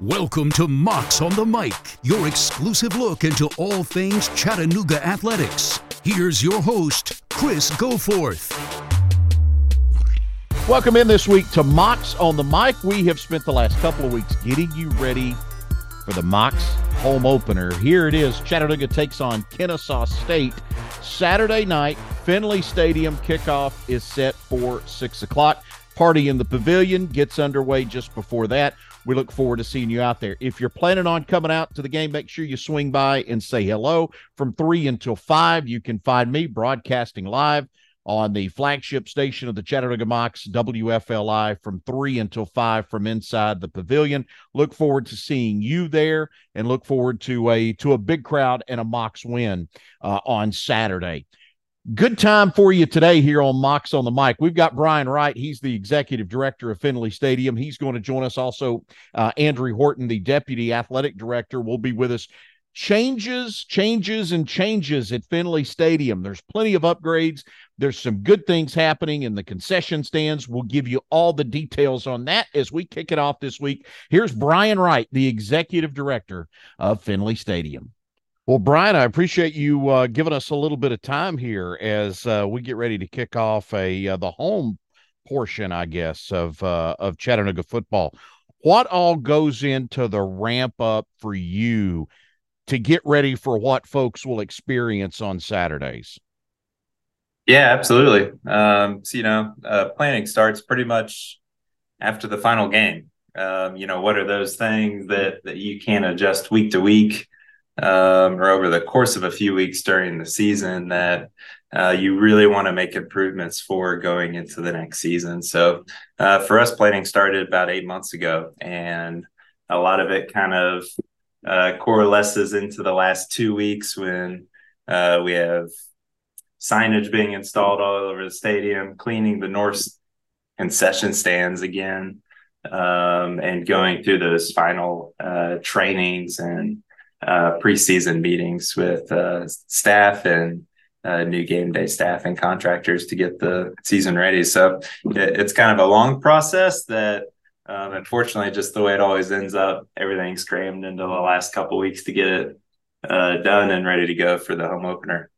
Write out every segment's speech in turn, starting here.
Welcome to Mocs on the Mic, your exclusive look into all things Chattanooga athletics. Here's your host, Chris Goforth. Welcome in this week to Mocs on the Mic. We have spent the last couple of weeks getting you ready for the Mocs home opener. Here it is. Chattanooga takes on Kennesaw State Saturday night. Finley Stadium kickoff is set for 6 o'clock. Party in the pavilion gets underway just before that. We look forward to seeing you out there. If you're planning on coming out to the game, make sure you swing by and say hello. From 3 until 5, you can find me broadcasting live on the flagship station of the Chattanooga Mocs, WFLI, from 3 until 5 from inside the pavilion. Look forward to seeing you there and look forward to a to a big crowd and a Mocs win uh, on Saturday. Good time for you today here on Mocs on the Mic. We've got Brian Wright. He's the executive director of Finley Stadium. He's going to join us. Also, uh, Andrew Horton, the deputy athletic director, will be with us. Changes, changes, and changes at Finley Stadium. There's plenty of upgrades. There's some good things happening in the concession stands. We'll give you all the details on that as we kick it off this week. Here's Brian Wright, the executive director of Finley Stadium. Well, Brian, I appreciate you uh, giving us a little bit of time here as uh, we get ready to kick off a uh, the home portion, I guess, of uh, of Chattanooga football. What all goes into the ramp up for you to get ready for what folks will experience on Saturdays? Yeah, absolutely. Um, so you know, uh, planning starts pretty much after the final game. Um, you know, what are those things that that you can adjust week to week? Um, or over the course of a few weeks during the season that uh, you really want to make improvements for going into the next season. So uh, for us, planning started about eight months ago, and a lot of it kind of uh, coalesces into the last two weeks when uh, we have signage being installed all over the stadium, cleaning the north concession stands again, um, and going through those final uh, trainings and uh, preseason meetings with uh, staff and uh, new game day staff and contractors to get the season ready. So it, it's kind of a long process that, um, unfortunately, just the way it always ends up, everything's crammed into the last couple weeks to get it uh, done and ready to go for the home opener.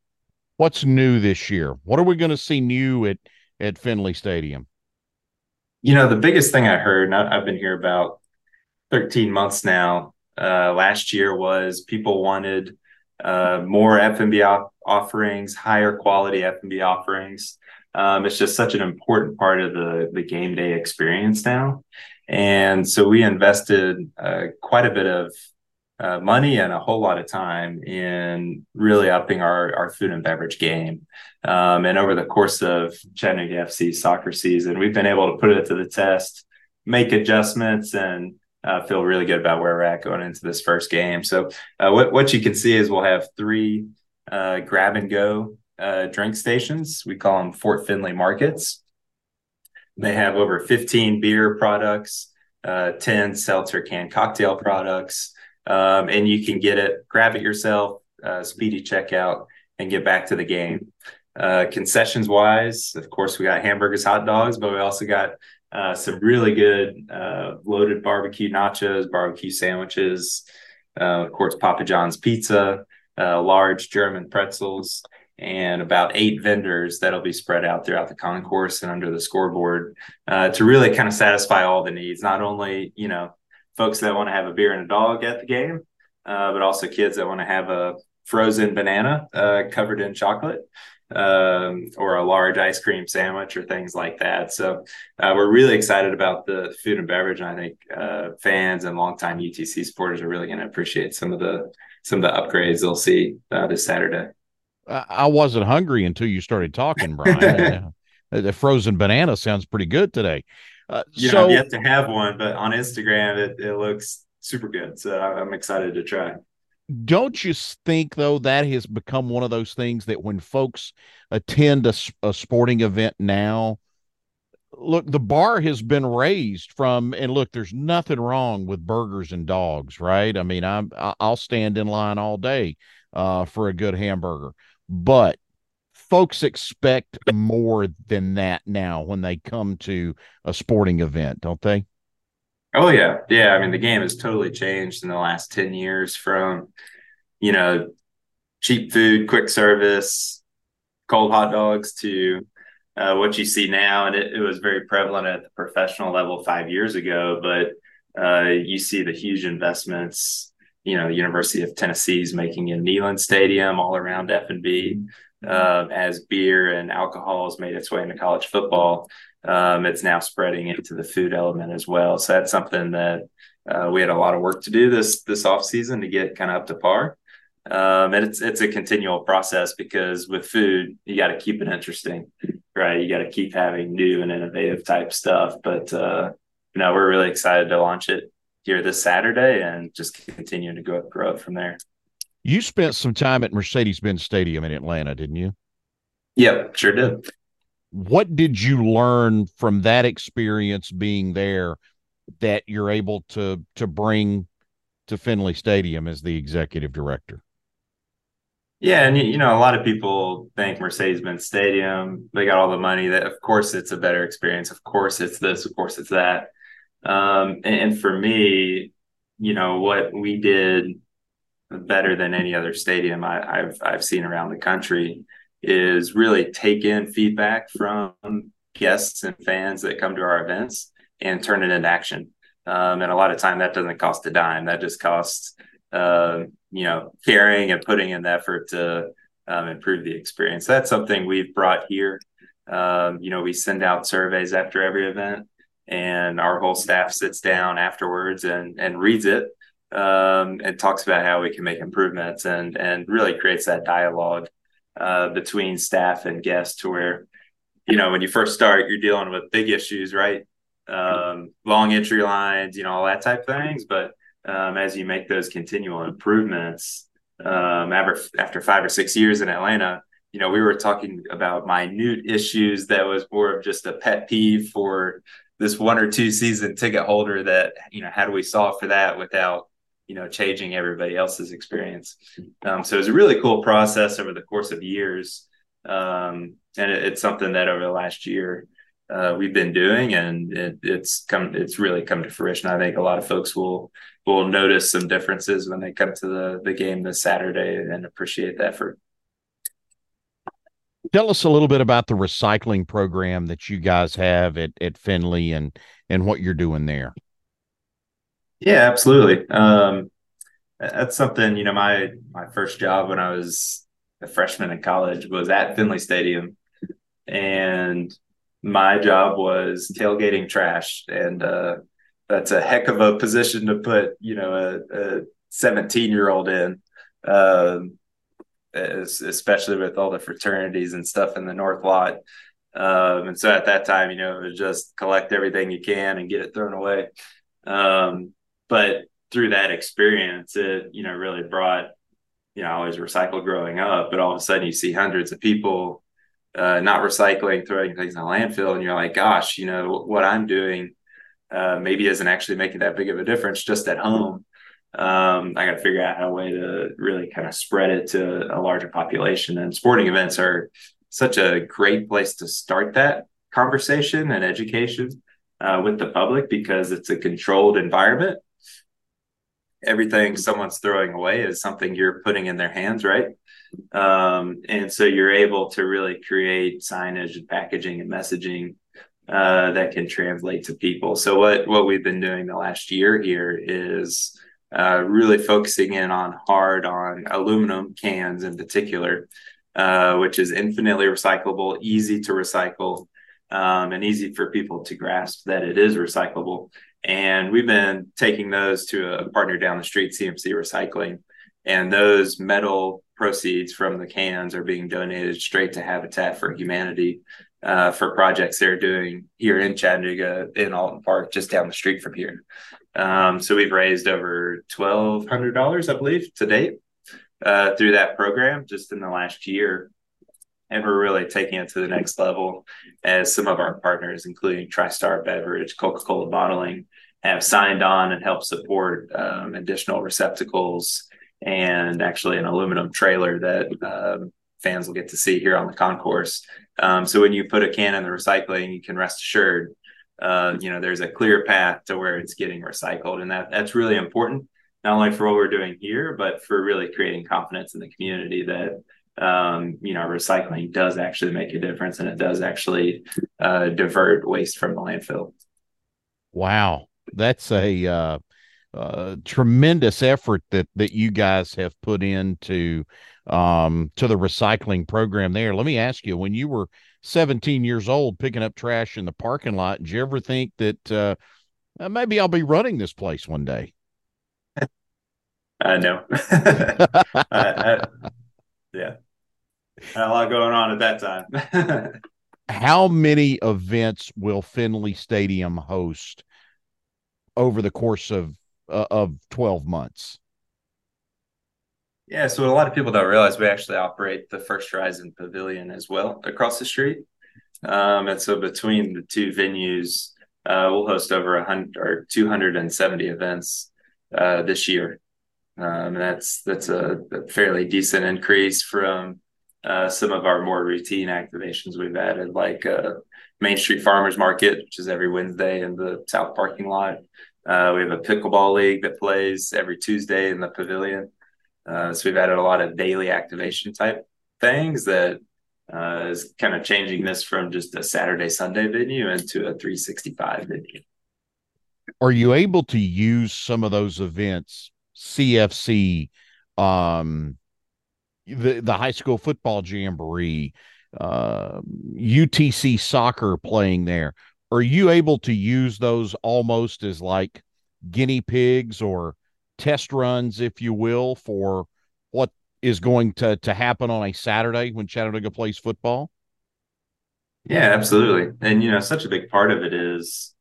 What's new this year? What are we going to see new at at Finley Stadium? You know, the biggest thing I heard, I've been here about 13 months now, uh, last year was people wanted uh, more F&B offerings, higher quality F&B offerings. Um, it's just such an important part of the the game day experience now, and so we invested uh, quite a bit of uh, money and a whole lot of time in really upping our our food and beverage game. Um, and over the course of Chattanooga FC soccer season, we've been able to put it to the test, make adjustments, and uh, feel really good about where we're at going into this first game. So uh, what what you can see is we'll have three uh, grab and go uh, drink stations. We call them Fort Finley markets. They have over 15 beer products, uh, 10 seltzer can cocktail products, um, and you can get it, grab it yourself, uh, speedy checkout, and get back to the game. concessions wise, of course, we got hamburgers, hot dogs, but we also got uh, some really good uh, loaded barbecue nachos, barbecue sandwiches, uh, of course, Papa John's pizza, uh, large German pretzels, and about eight vendors that'll be spread out throughout the concourse and under the scoreboard uh, to really kind of satisfy all the needs. Not only you know folks that want to have a beer and a dog at the game, uh, but also kids that want to have a frozen banana covered in chocolate um, or a large ice cream sandwich or things like that. So uh, we're really excited about the food and beverage, and I think uh, fans and longtime UTC supporters are really going to appreciate some of the some of the upgrades they'll see uh, this Saturday. I wasn't hungry until you started talking, Brian. the frozen banana sounds pretty good today. Uh, you so, know, I've yet to have one, but on Instagram it, it looks super good. So I'm excited to try don't you think though that has become one of those things that when folks attend a, a, sporting event now look the bar has been raised from and look there's nothing wrong with burgers and dogs right? I mean i'm i'll stand in line all day uh, for a good hamburger. But folks expect more than that now when they come to a sporting event don't they Oh yeah, yeah. I mean, the game has totally changed in the last ten years from, you know, cheap food, quick service, cold hot dogs to uh, what you see now. And it, it, was very prevalent at the professional level five years ago, but uh, you see the huge investments. You know, University of Tennessee is making a Neyland Stadium all around F and B. Uh, as beer and alcohol has made its way into college football, um, it's now spreading into the food element as well. So that's something that uh, we had a lot of work to do this this off season to get kind of up to par. Um, and it's it's a continual process because with food you got to keep it interesting, right? You got to keep having new and innovative type stuff. But uh, you know we're really excited to launch it here this Saturday and just continue to go grow up from there. You spent some time at Mercedes Benz Stadium in Atlanta, didn't you? Yep, sure did. What did you learn from that experience being there that you're able to to bring to Finley Stadium as the executive director? Yeah, and you know, a lot of people think Mercedes-Benz Stadium, they got all the money. That of course it's a better experience. Of course it's this. Of course it's that. Um, and, and for me, you know, what we did better than any other stadium I, have I've seen around the country is really take in feedback from guests and fans that come to our events and turn it into action. Um, and a lot of time that doesn't cost a dime. That just costs uh, you know caring and putting in the effort to um, improve the experience. That's something we've brought here. Um, you know, we send out surveys after every event, and our whole staff sits down afterwards and and reads it um, and talks about how we can make improvements and and really creates that dialogue uh, between staff and guests to where you know when you first start you're dealing with big issues right? Um, long entry lines you know all that type of things. But um, as you make those continual improvements um, after, after five or six years in atlanta you know we were talking about minute issues that was more of just a pet peeve for this one or two season ticket holder that you know how do we solve for that without you know changing everybody else's experience. Um, so it was a really cool process over the course of years. Um, and it, it's something that over the last year uh, we've been doing and it, it's come it's really come to fruition. I think a lot of folks will will notice some differences when they come to the the game this saturday and appreciate the effort. Tell us a little bit about the recycling program that you guys have at, at finley and and what you're doing there yeah, absolutely. Um, that's something you know. My my first job when I was a freshman in college was at Finley Stadium, and my job was tailgating trash, and uh, that's a heck of a position to put you know a 17 year old in. Um, especially with all the fraternities and stuff in the north lot um, and so at that time you know it was just collect everything you can and get it thrown away um, but through that experience, it you know really brought you know I always recycle growing up, but all of a sudden you see hundreds of people uh, not recycling, throwing things in the landfill, and you're like, gosh, you know what I'm doing uh, maybe isn't actually making that big of a difference just at home. Um, I got to figure out a way to really kind of spread it to a larger population. And sporting events are such a great place to start that conversation and education uh, with the public because it's a controlled environment everything someone's throwing away is something you're putting in their hands, right? Um, and so you're able to really create signage and packaging and messaging uh, that can translate to people. So what what we've been doing the last year here is uh, really focusing in on hard on aluminum cans in particular, uh, which is infinitely recyclable, easy to recycle, um, and easy for people to grasp that it is recyclable. And we've been taking those to a partner down the street, CMC Recycling. And those metal proceeds from the cans are being donated straight to Habitat for Humanity uh, for projects they're doing here in Chattanooga in Alton Park, just down the street from here. Um, so we've raised over twelve hundred dollars, I believe, to date uh, through that program just in the last year and we're really taking it to the next level as some of our partners, including TriStar Beverage, Coca Cola Bottling, have signed on and helped support um, additional receptacles and actually an aluminum trailer that um, fans will get to see here on the concourse. Um, so when you put a can in the recycling, you can rest assured uh, you know, there's a clear path to where it's getting recycled, and that that's really important, not only for what we're doing here, but for really creating confidence in the community that um, you know recycling does actually make a difference, and it does actually uh, divert waste from the landfill. Wow, that's a uh, uh, tremendous effort that that you guys have put into um, to the recycling program there. Let me ask you, when you were 17 years old picking up trash in the parking lot, did you ever think that uh, uh maybe I'll be running this place one day? Uh, no. I, I, yeah. Had a lot going on at that time. How many events will Finley Stadium host over the course of uh, of 12 months? Yeah, so a lot of people don't realize we actually operate the First Horizon Pavilion as well across the street. Um, and so between the two venues, uh, we'll host over a hundred or 270 events uh, this year. Um, that's that's a, a, fairly decent increase from uh, some of our more routine activations we've added, like uh, Main Street Farmers Market, which is every Wednesday in the south parking lot. Uh, we have a pickleball league that plays every Tuesday in the pavilion. Uh, so we've added a lot of daily activation type things that uh, is kind of changing this from just a Saturday Sunday venue into a 365 venue. Are you able to use some of those events, CFC, um, the the high school football jamboree, uh, UTC soccer playing there? Are you able to use those almost as like guinea pigs or test runs, if you will, for what is going to to happen on a Saturday when Chattanooga plays football? Yeah, absolutely. And you know, such a big part of it is,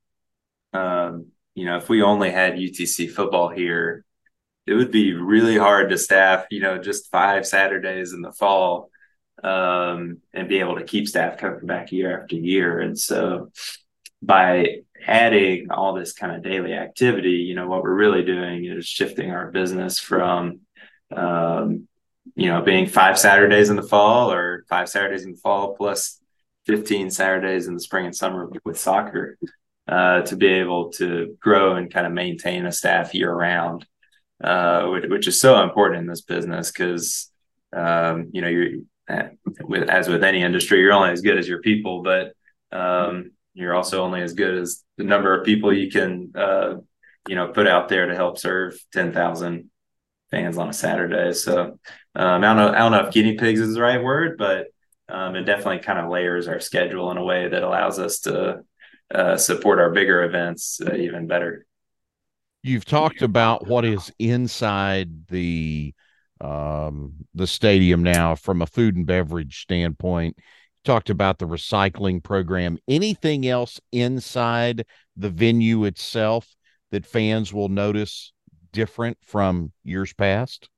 um, you know, if we only had UTC football here, it would be really hard to staff, you know, just five Saturdays in the fall um, and be able to keep staff coming back year after year. And so by adding all this kind of daily activity, you know, what we're really doing is shifting our business from, um, you know, being five Saturdays in the fall or five Saturdays in the fall plus 15 Saturdays in the spring and summer with soccer uh, to be able to grow and kind of maintain a staff year round, uh, which, which, is so important in this business because, um, you know, you're, with, as with any industry, you're only as good as your people, but um, you're also only as good as the number of people you can uh, you know put out there to help serve 10,000 fans on a Saturday. So um, I don't know I don't know if guinea pigs is the right word, but um, it definitely kind of layers our schedule in a way that allows us to uh, support our bigger events uh, even better. You've talked about what is inside the um, the stadium now from a food and beverage standpoint talked about the recycling program. Anything else inside the venue itself that fans will notice different from years past?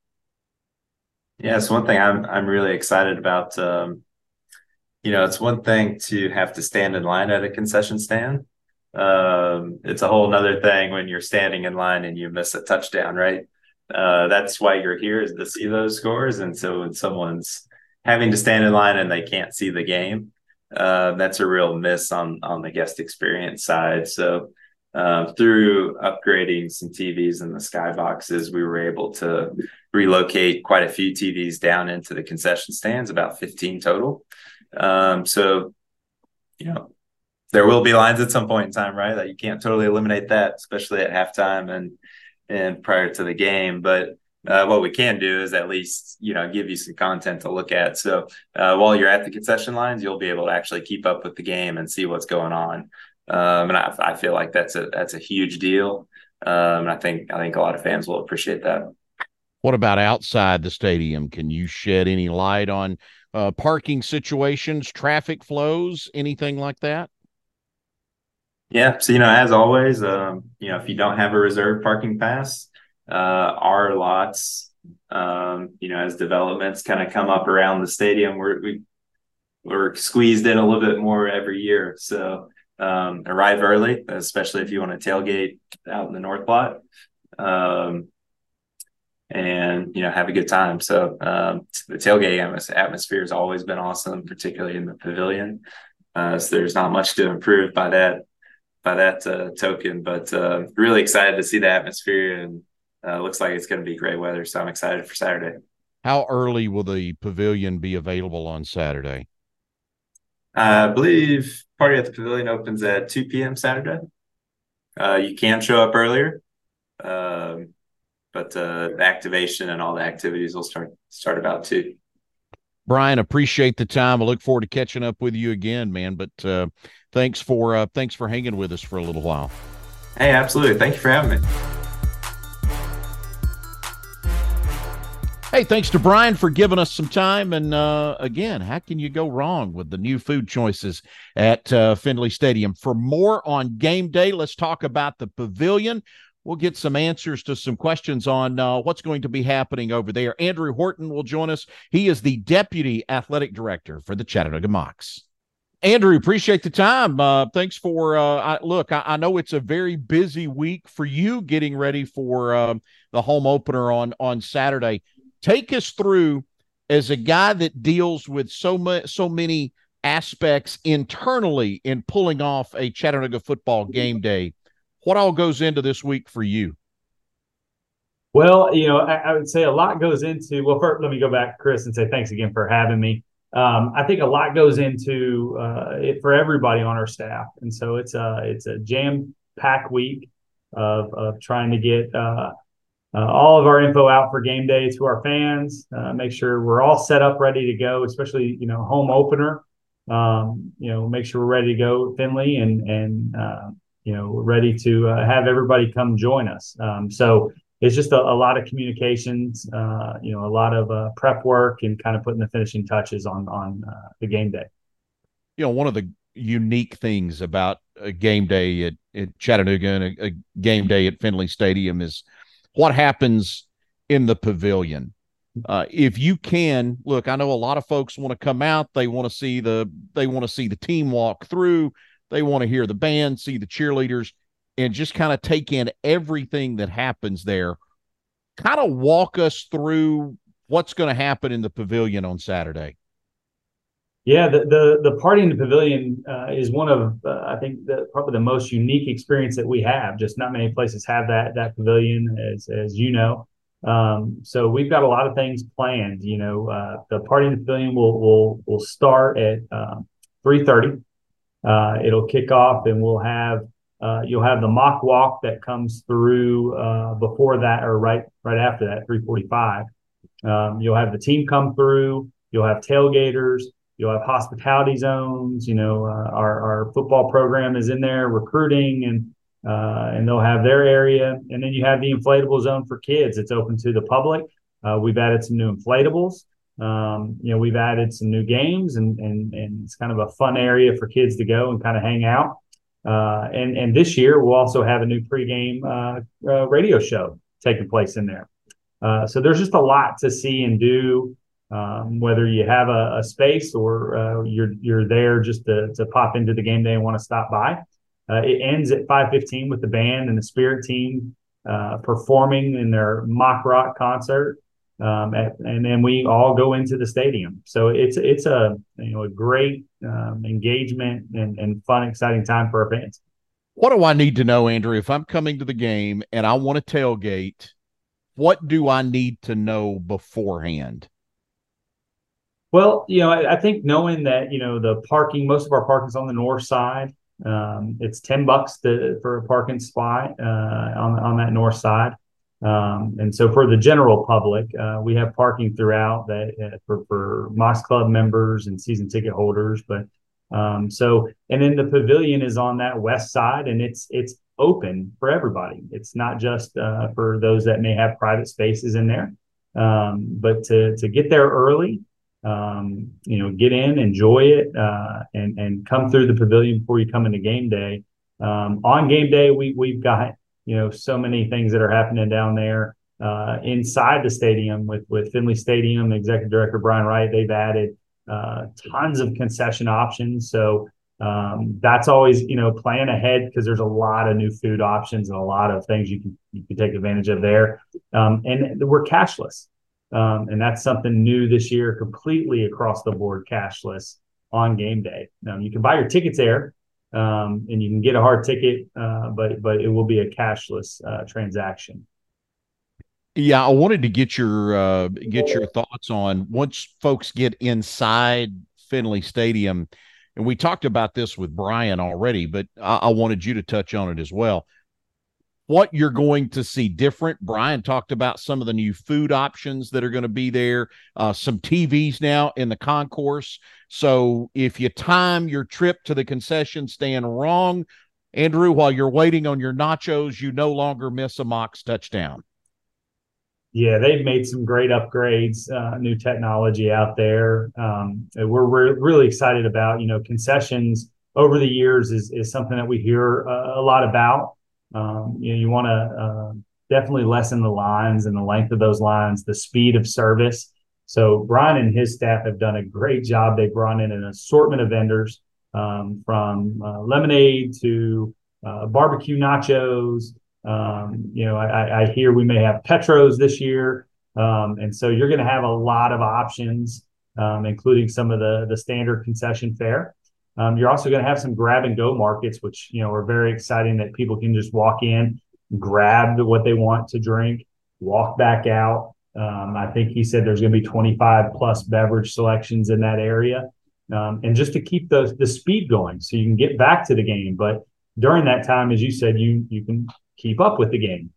Yes, one thing I'm I'm really excited about. Um, you know, it's one thing to have to stand in line at a concession stand. Um, it's a whole nother thing when you're standing in line and you miss a touchdown, right? Uh, that's why you're here is to see those scores. And so when someone's having to stand in line and they can't see the game. Uh, that's a real miss on on the guest experience side. So uh, through upgrading some TVs in the skyboxes, we were able to relocate quite a few TVs down into the concession stands, about 15 total. Um, so, you know, there will be lines at some point in time, right? That you can't totally eliminate that, especially at halftime and and prior to the game. But uh, what we can do is at least you know give you some content to look at. So uh, while you're at the concession lines, you'll be able to actually keep up with the game and see what's going on. Um, and I, I, feel like that's a that's a huge deal. Um, and I think I think a lot of fans will appreciate that. What about outside the stadium? Can you shed any light on uh, parking situations, traffic flows, anything like that? Yeah. So you know, as always, um, you know, if you don't have a reserved parking pass, uh, our lots, um, you know, as developments kind of come up around the stadium, we're, we, we're squeezed in a little bit more every year. So um, arrive early, especially if you want to tailgate out in the north lot. Um, and you know have a good time. So um, the tailgate atmosphere has always been awesome, particularly in the pavilion. Uh, so there's not much to improve by that by that uh, token. But uh, really excited to see the atmosphere, and uh, looks like it's going to be great weather. So I'm excited for Saturday. How early will the pavilion be available on Saturday? I believe party at the pavilion opens at 2 p.m. Saturday. Uh, you can show up earlier, um, but uh, the activation and all the activities will start start about two. Brian, appreciate the time. I look forward to catching up with you again, man. But uh, thanks for uh, thanks for hanging with us for a little while. Hey, absolutely. Thank you for having me. Hey, thanks to Brian for giving us some time. And uh, again, how can you go wrong with the new food choices at uh, Finley Stadium? For more on game day, let's talk about the pavilion. We'll get some answers to some questions on uh, what's going to be happening over there. Andrew Horton will join us. He is the deputy athletic director for the Chattanooga Mocs. Andrew, appreciate the time. Uh, thanks for uh, I, look. I, I, know it's a very busy week for you getting ready for uh, the home opener on on Saturday. Take us through as a guy that deals with so much, so many aspects internally in pulling off a Chattanooga football game day. What all goes into this week for you? Well, you know, I, I would say a lot goes into. Well, first, let me go back, Chris, and say thanks again for having me. Um, I think a lot goes into uh, it for everybody on our staff, and so it's a it's a jam pack week of of trying to get uh, uh, all of our info out for game day to our fans. Uh, make sure we're all set up, ready to go, especially you know home opener. Um, you know, make sure we're ready to go, Finley, and and uh, you know ready to uh, have everybody come join us. Um, so it's just a, a lot of communications, uh, you know, a lot of uh, prep work, and kind of putting the finishing touches on on the game day. You know, one of the unique things about a game day at, at Chattanooga and a, a game day at Finley Stadium is what happens in the pavilion. Uh, if you can look, I know a lot of folks want to come out. They want to see the they want to see the team walk through. They want to hear the band, see the cheerleaders, and just kind of take in everything that happens there. Kind of walk us through what's going to happen in the pavilion on Saturday. Yeah, the the, the party in the pavilion uh, is one of uh, I think the, probably the most unique experience that we have. Just not many places have that that pavilion, as as you know. Um, so we've got a lot of things planned. You know, uh, the party in the pavilion will will will start at um, three thirty. Uh, it'll kick off, and we'll have uh, you'll have the Moc Walk that comes through uh, before that or right right after that, three forty five. Um, you'll have the team come through. You'll have tailgaters. You'll have hospitality zones. You know, uh, our our football program is in there recruiting, and uh, and they'll have their area. And then you have the inflatable zone for kids. It's open to the public. Uh, we've added some new inflatables. Um, you know, we've added some new games, and and and it's kind of a fun area for kids to go and kind of hang out. Uh, and and this year we'll also have a new pregame uh, uh, radio show taking place in there. so there's just a lot to see and do. Um, whether you have a, a space or uh, you're you're there just to, to pop into the game day and want to stop by. Uh, it ends at 5:15 with the band and the Spirit team uh, performing in their mock rock concert, um, at, and then we all go into the stadium. So it's it's a you know a great um, engagement and, and fun, exciting time for our fans. What do I need to know, Andrew? If I'm coming to the game and I want to tailgate, what do I need to know beforehand? Well, you know, I, I, think knowing that you know the parking, most of our parking is on the north side. Um, it's ten bucks to, for a parking spot uh, on on that north side, um, and so for the general public, uh, we have parking throughout that uh, for for Mocs Club members and season ticket holders. But um, so and then the pavilion is on that west side, and it's it's open for everybody. It's not just uh, for those that may have private spaces in there, um, but to to get there early um, you know, get in, enjoy it, uh, and and come through the pavilion before you come into game day. Um, on game day, we we've got you know so many things that are happening down there uh, inside the stadium with with Finley Stadium. Executive Director Brian Wright, they've added uh, tons of concession options. So um, that's always you know plan ahead because there's a lot of new food options and a lot of things you can you can take advantage of there. Um, and we're cashless. Um, and that's something new this year, completely across the board, cashless on game day. You can buy your tickets there, um, and you can get a hard ticket, uh, but but it will be a cashless uh, transaction. Yeah, I wanted to get your uh, get your thoughts on once folks get inside Finley Stadium, and we talked about this with Brian already, but I, I wanted you to touch on it as well what you're going to see different. Brian talked about some of the new food options that are going to be there, uh, some TVs now in the concourse. So if you time your trip to the concession stand wrong, Andrew, while you're waiting on your nachos, you no longer miss a Mocs touchdown. Yeah, they've made some great upgrades, uh, new technology out there. Um, we're re- really excited about. You know, concessions over the years is is something that we hear uh, a lot about. Um, you know, you want to uh, definitely lessen the lines and the length of those lines, the speed of service. So Brian and his staff have done a great job. They brought in an assortment of vendors um, from uh, lemonade to uh, barbecue nachos. Um, you know, I, I, hear we may have Petros this year, um, and so you're going to have a lot of options, um, including some of the the standard concession fare. Um, you're also going to have some grab and go markets, which you know are very exciting that people can just walk in, grab what they want to drink, walk back out. Um, I think he said there's going to be 25 plus beverage selections in that area, um, and just to keep the the speed going, so you can get back to the game. But during that time, as you said, you you can keep up with the game.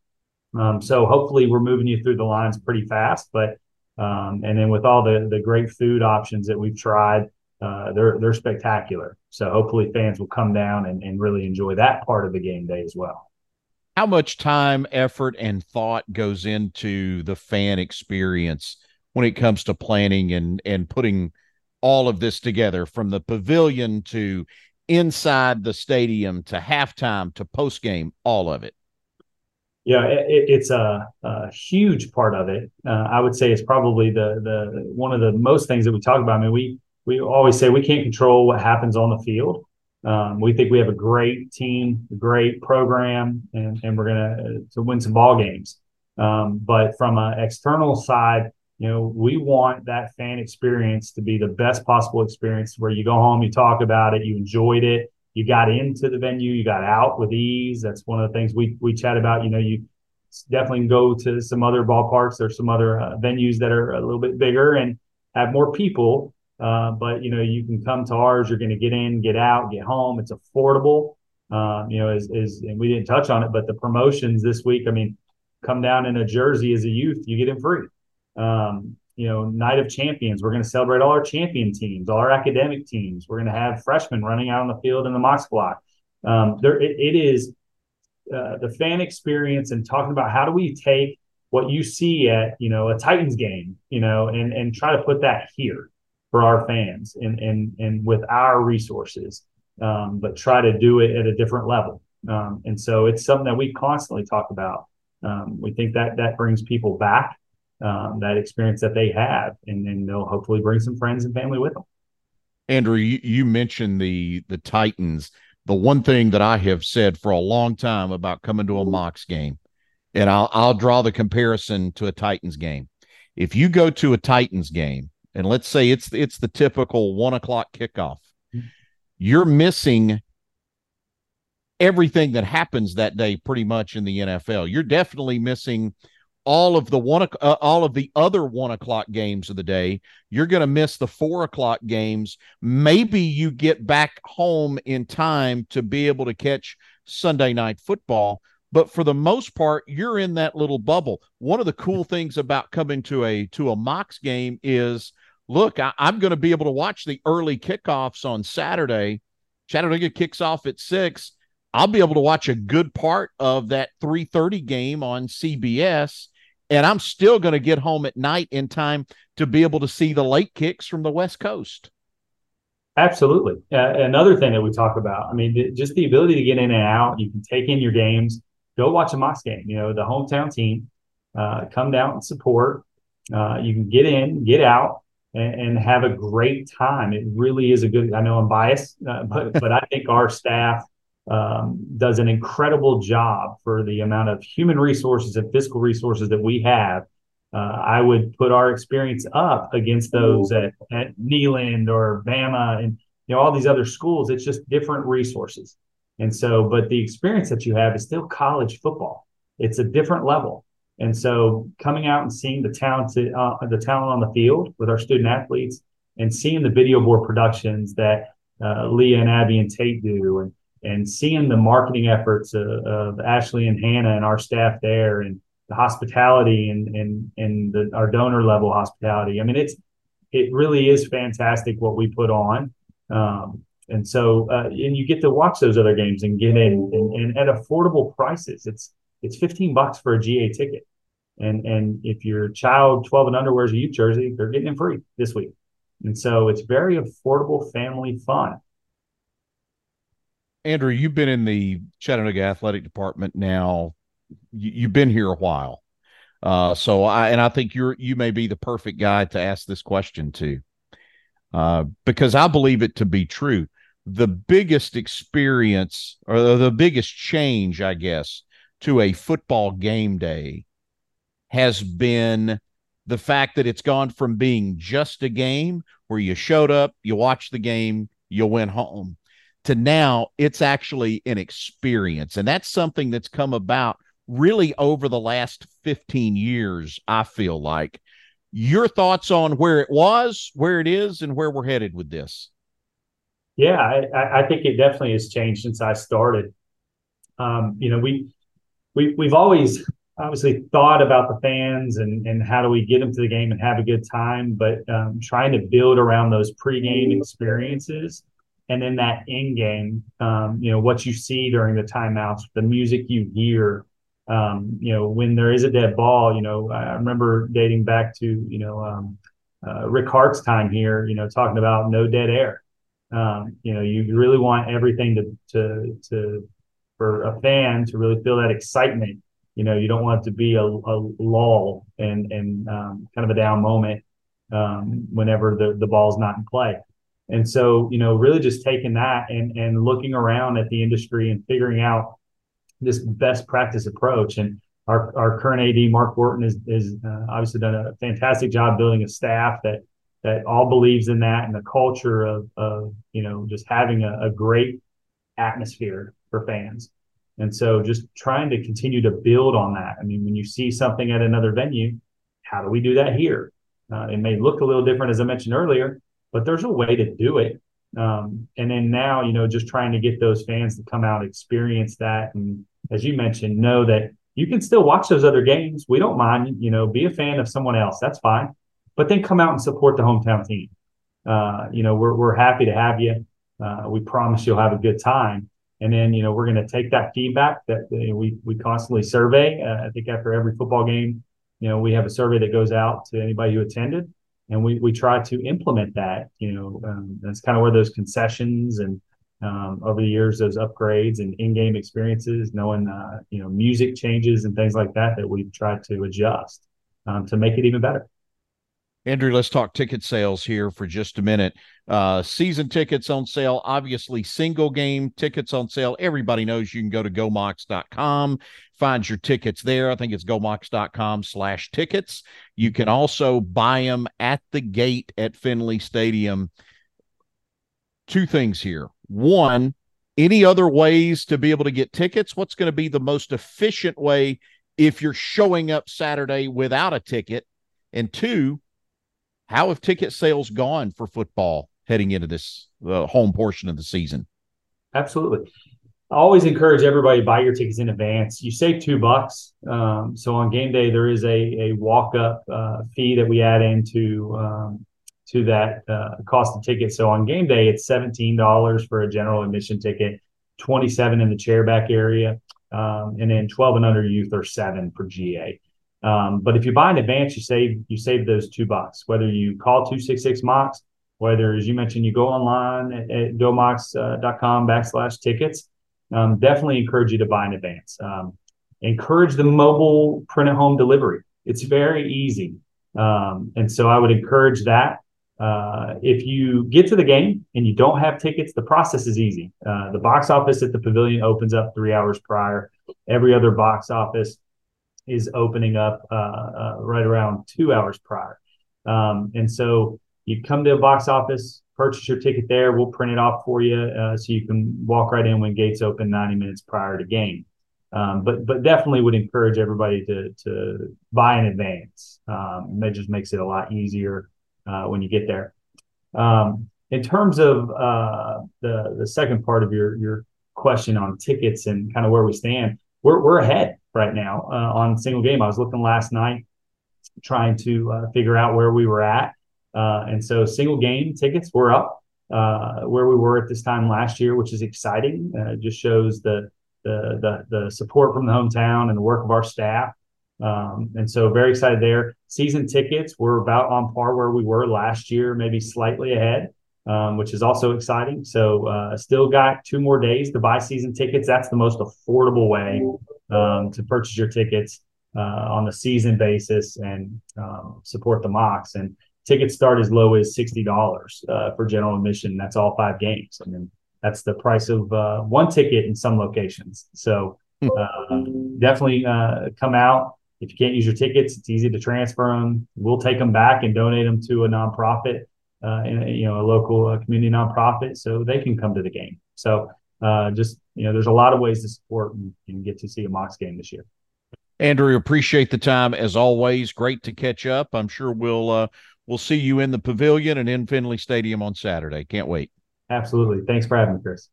Um, so hopefully, we're moving you through the lines pretty fast. But um, and then with all the the great food options that we've tried uh, they're they're spectacular. So hopefully fans will come down and, and really enjoy that part of the game day as well. How much time, effort, and thought goes into the fan experience when it comes to planning and and putting all of this together from the pavilion to inside the stadium to halftime to post game, all of it? Yeah, it, it's a, a, huge part of it. Uh, I would say it's probably the the one of the most things that we talk about. I mean, we we always say we can't control what happens on the field. Um, we think we have a great team, a great program, and, and we're going to to win some ball games. Um, but from an external side, you know, we want that fan experience to be the best possible experience where you go home, you talk about it, you enjoyed it, you got into the venue, you got out with ease. That's one of the things we we chat about. You know, you definitely go to some other ballparks. There's some other uh, venues that are a little bit bigger and have more people. Uh, but you know, you can come to ours. You're going to get in, get out, get home. It's affordable. Um, you know, is is and we didn't touch on it, but the promotions this week. I mean, come down in a jersey as a youth, you get in free. Um, you know, night of champions. We're going to celebrate all our champion teams, all our academic teams. We're going to have freshmen running out on the field in the mox block. Um, there, it, it is uh, the fan experience and talking about how do we take what you see at you know a Titans game, you know, and and try to put that here for our fans and and and with our resources, um, but try to do it at a different level. Um, and so it's something that we constantly talk about. Um, we think that that brings people back, um, that experience that they have, and then they'll hopefully bring some friends and family with them. Andrew, you, you mentioned the the Titans. The one thing that I have said for a long time about coming to a Mocs game, and I'll I'll draw the comparison to a Titans game. If you go to a Titans game and let's say it's it's the typical one o'clock kickoff, you're missing everything that happens that day pretty much in the NFL. You're definitely missing all of the one uh, all of the other one o'clock games of the day. You're going to miss the four o'clock games. Maybe you get back home in time to be able to catch Sunday night football but for the most part you're in that little bubble one of the cool things about coming to a to a Mocs game is look I, am going to be able to watch the early kickoffs on saturday chattanooga kicks off at six i'll be able to watch a good part of that 3.30 game on cbs and i'm still going to get home at night in time to be able to see the late kicks from the west coast absolutely uh, another thing that we talk about i mean just the ability to get in and out you can take in your games go watch a Mocs game. You know, the hometown team, uh, come down and support. Uh, you can get in, get out, and, and, have a great time. It really is a good. I know I'm biased, uh, but but I think our staff um, does an incredible job for the amount of human resources and physical resources that we have. Uh, I would put our experience up against those at, at Neyland or Bama, and you know all these other schools. It's just different resources, and so but the experience that you have is still college football. It's a different level, and so coming out and seeing the talented uh, the talent on the field with our student athletes, and seeing the video board productions that uh, Leah and Abby and Tate do, and and seeing the marketing efforts of, of Ashley and Hannah and our staff there, and the hospitality and and and the, our donor level hospitality. I mean, it's it really is fantastic what we put on. Um, and so, uh, and you get to watch those other games and get in and, and, at affordable prices. It's it's 15 bucks for a GA ticket. And and if your child 12 and under wears a youth jersey, they're getting it free this week. And so it's very affordable family fun. Andrew, you've been in the Chattanooga athletic department now. You've been here a while. Uh, so I and I think you're you may be the perfect guy to ask this question to, uh, because I believe it to be true. The biggest experience or the biggest change, I guess, to a football game day has been the fact that it's gone from being just a game where you showed up, you watched the game, you went home, to now it's actually an experience. And that's something that's come about really over the last 15 years, I feel like. Your thoughts on where it was, where it is, and where we're headed with this? Yeah, I, I think it definitely has changed since I started. Um, you know, we we we've always obviously thought about the fans and and how do we get them to the game and have a good time, but um, trying to build around those pregame experiences and then that in game, um, you know, what you see during the timeouts, the music you hear, um, you know, when there is a dead ball, you know, I remember dating back to, you know, um, uh, Rick Hart's time here, you know, talking about no dead air. Um, you know, you really want everything to, to, to, for a fan to really feel that excitement. You know, you don't want it to be a, a lull and, and um, kind of a down moment um, whenever the, the ball's not in play. And so, you know, really just taking that and, and looking around at the industry and figuring out this best practice approach. And our, our current AD, Mark Wharton, is, is uh, obviously done a fantastic job building a staff that that all believes in that and the culture of, of you know just having a, a great atmosphere for fans. And so just trying to continue to build on that. I mean, when you see something at another venue, how do we do that here? Uh, it may look a little different, as I mentioned earlier, but there's a way to do it. Um, and then now, you know, just trying to get those fans to come out, experience that, and as you mentioned, know that you can still watch those other games. We don't mind, you know, be a fan of someone else. That's fine. But then come out and support the hometown team. Uh, you know, we're, we're happy to have you. Uh, we promise you'll have a good time. And then, you know, we're going to take that feedback that we, we constantly survey. Uh, I think after every football game, you know, we have a survey that goes out to anybody who attended and we we try to implement that. You know, um, that's kind of where those concessions and um, over the years those upgrades and in-game experiences, knowing uh, you know music changes and things like that that we've tried to adjust um, to make it even better. Andrew, let's talk ticket sales here for just a minute. Uh, season tickets on sale, obviously single game tickets on sale. Everybody knows you can go to gomocs.com, find your tickets there. I think it's gomocs.com slash tickets. You can also buy them at the gate at Finley Stadium. Two things here. One, any other ways to be able to get tickets? What's going to be the most efficient way if you're showing up Saturday without a ticket? And two, how have ticket sales gone for football heading into this home portion of the season? Absolutely. I always encourage everybody to buy your tickets in advance. You save two bucks. Um, so on game day, there is a, a walk up uh, fee that we add into um, to that uh, cost of ticket. So on game day, it's seventeen dollars for a general admission ticket, twenty seven in the chairback area, um, and then twelve and under youth are seven for GA. Um, but if you buy in advance, you save you save those two bucks. Whether you call two six six Mocs, whether as you mentioned you go online at, at gomocs.com backslash tickets, um, definitely encourage you to buy in advance. Um, encourage the mobile print at home delivery. It's very easy, um, and so I would encourage that. Uh, if you get to the game and you don't have tickets, the process is easy. Uh, the box office at the pavilion opens up three hours prior. Every other box office is opening up uh, uh, right around two hours prior. Um, and so you come to a box office, purchase your ticket there. We'll print it off for you uh, so you can walk right in when gates open 90 minutes prior to game. Um, but but definitely would encourage everybody to to buy in advance. Um, that just makes it a lot easier uh, when you get there. Um, in terms of uh, the the second part of your your question on tickets and kind of where we stand, we're we're ahead right now uh, on single game. I was looking last night, trying to uh, figure out where we were at, uh, and so single game tickets were up uh, where we were at this time last year, which is exciting. it just shows the the, the, the support from the hometown and the work of our staff. Um, and so very excited there. Season tickets were about on par where we were last year, maybe slightly ahead, um, which is also exciting. So uh, still got two more days to buy season tickets. That's the most affordable way um, to purchase your tickets uh, on the season basis and um, support the Mocs. And tickets start as low as sixty dollars uh, for general admission. That's all five games. and then that's the price of uh, one ticket in some locations. So hmm. uh, definitely uh, come out. If you can't use your tickets, it's easy to transfer them. We'll take them back and donate them to a nonprofit, uh, in, you know, a local uh, community nonprofit, so they can come to the game. So uh, just you know, there's a lot of ways to support and, and get to see a Mocs game this year. Andrew, appreciate the time as always. Great to catch up. I'm sure we'll uh, we'll see you in the pavilion and in Finley Stadium on Saturday. Can't wait. Absolutely. Thanks for having me, Chris.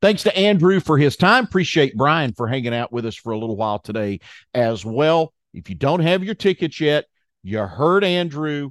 Thanks to Andrew for his time. Appreciate Brian for hanging out with us for a little while today as well. If you don't have your tickets yet, you heard Andrew.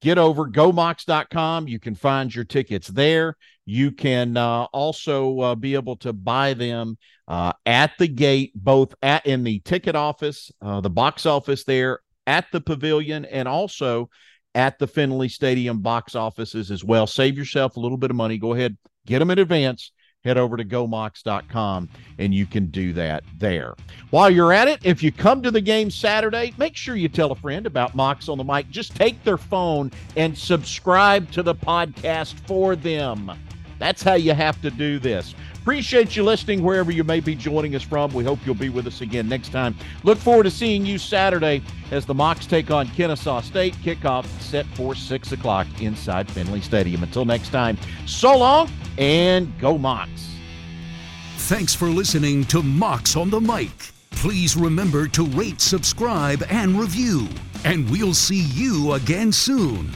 Get over gomocs.com. You can find your tickets there. You can uh, also uh, be able to buy them uh, at the gate, both at in the ticket office, uh, the box office there, at the pavilion, and also at the Finley Stadium box offices as well. Save yourself a little bit of money. Go ahead, get them in advance. Head over to gomocs.com and you can do that there. While you're at it, if you come to the game Saturday, make sure you tell a friend about Mocs on the Mic. Just take their phone and subscribe to the podcast for them. That's how you have to do this. Appreciate you listening wherever you may be joining us from. We hope you'll be with us again next time. Look forward to seeing you Saturday as the Mocs take on Kennesaw State. Kickoff set for 6 o'clock inside Finley Stadium. Until next time, so long and go Mocs. Thanks for listening to Mocs on the Mic. Please remember to rate, subscribe, and review. And we'll see you again soon.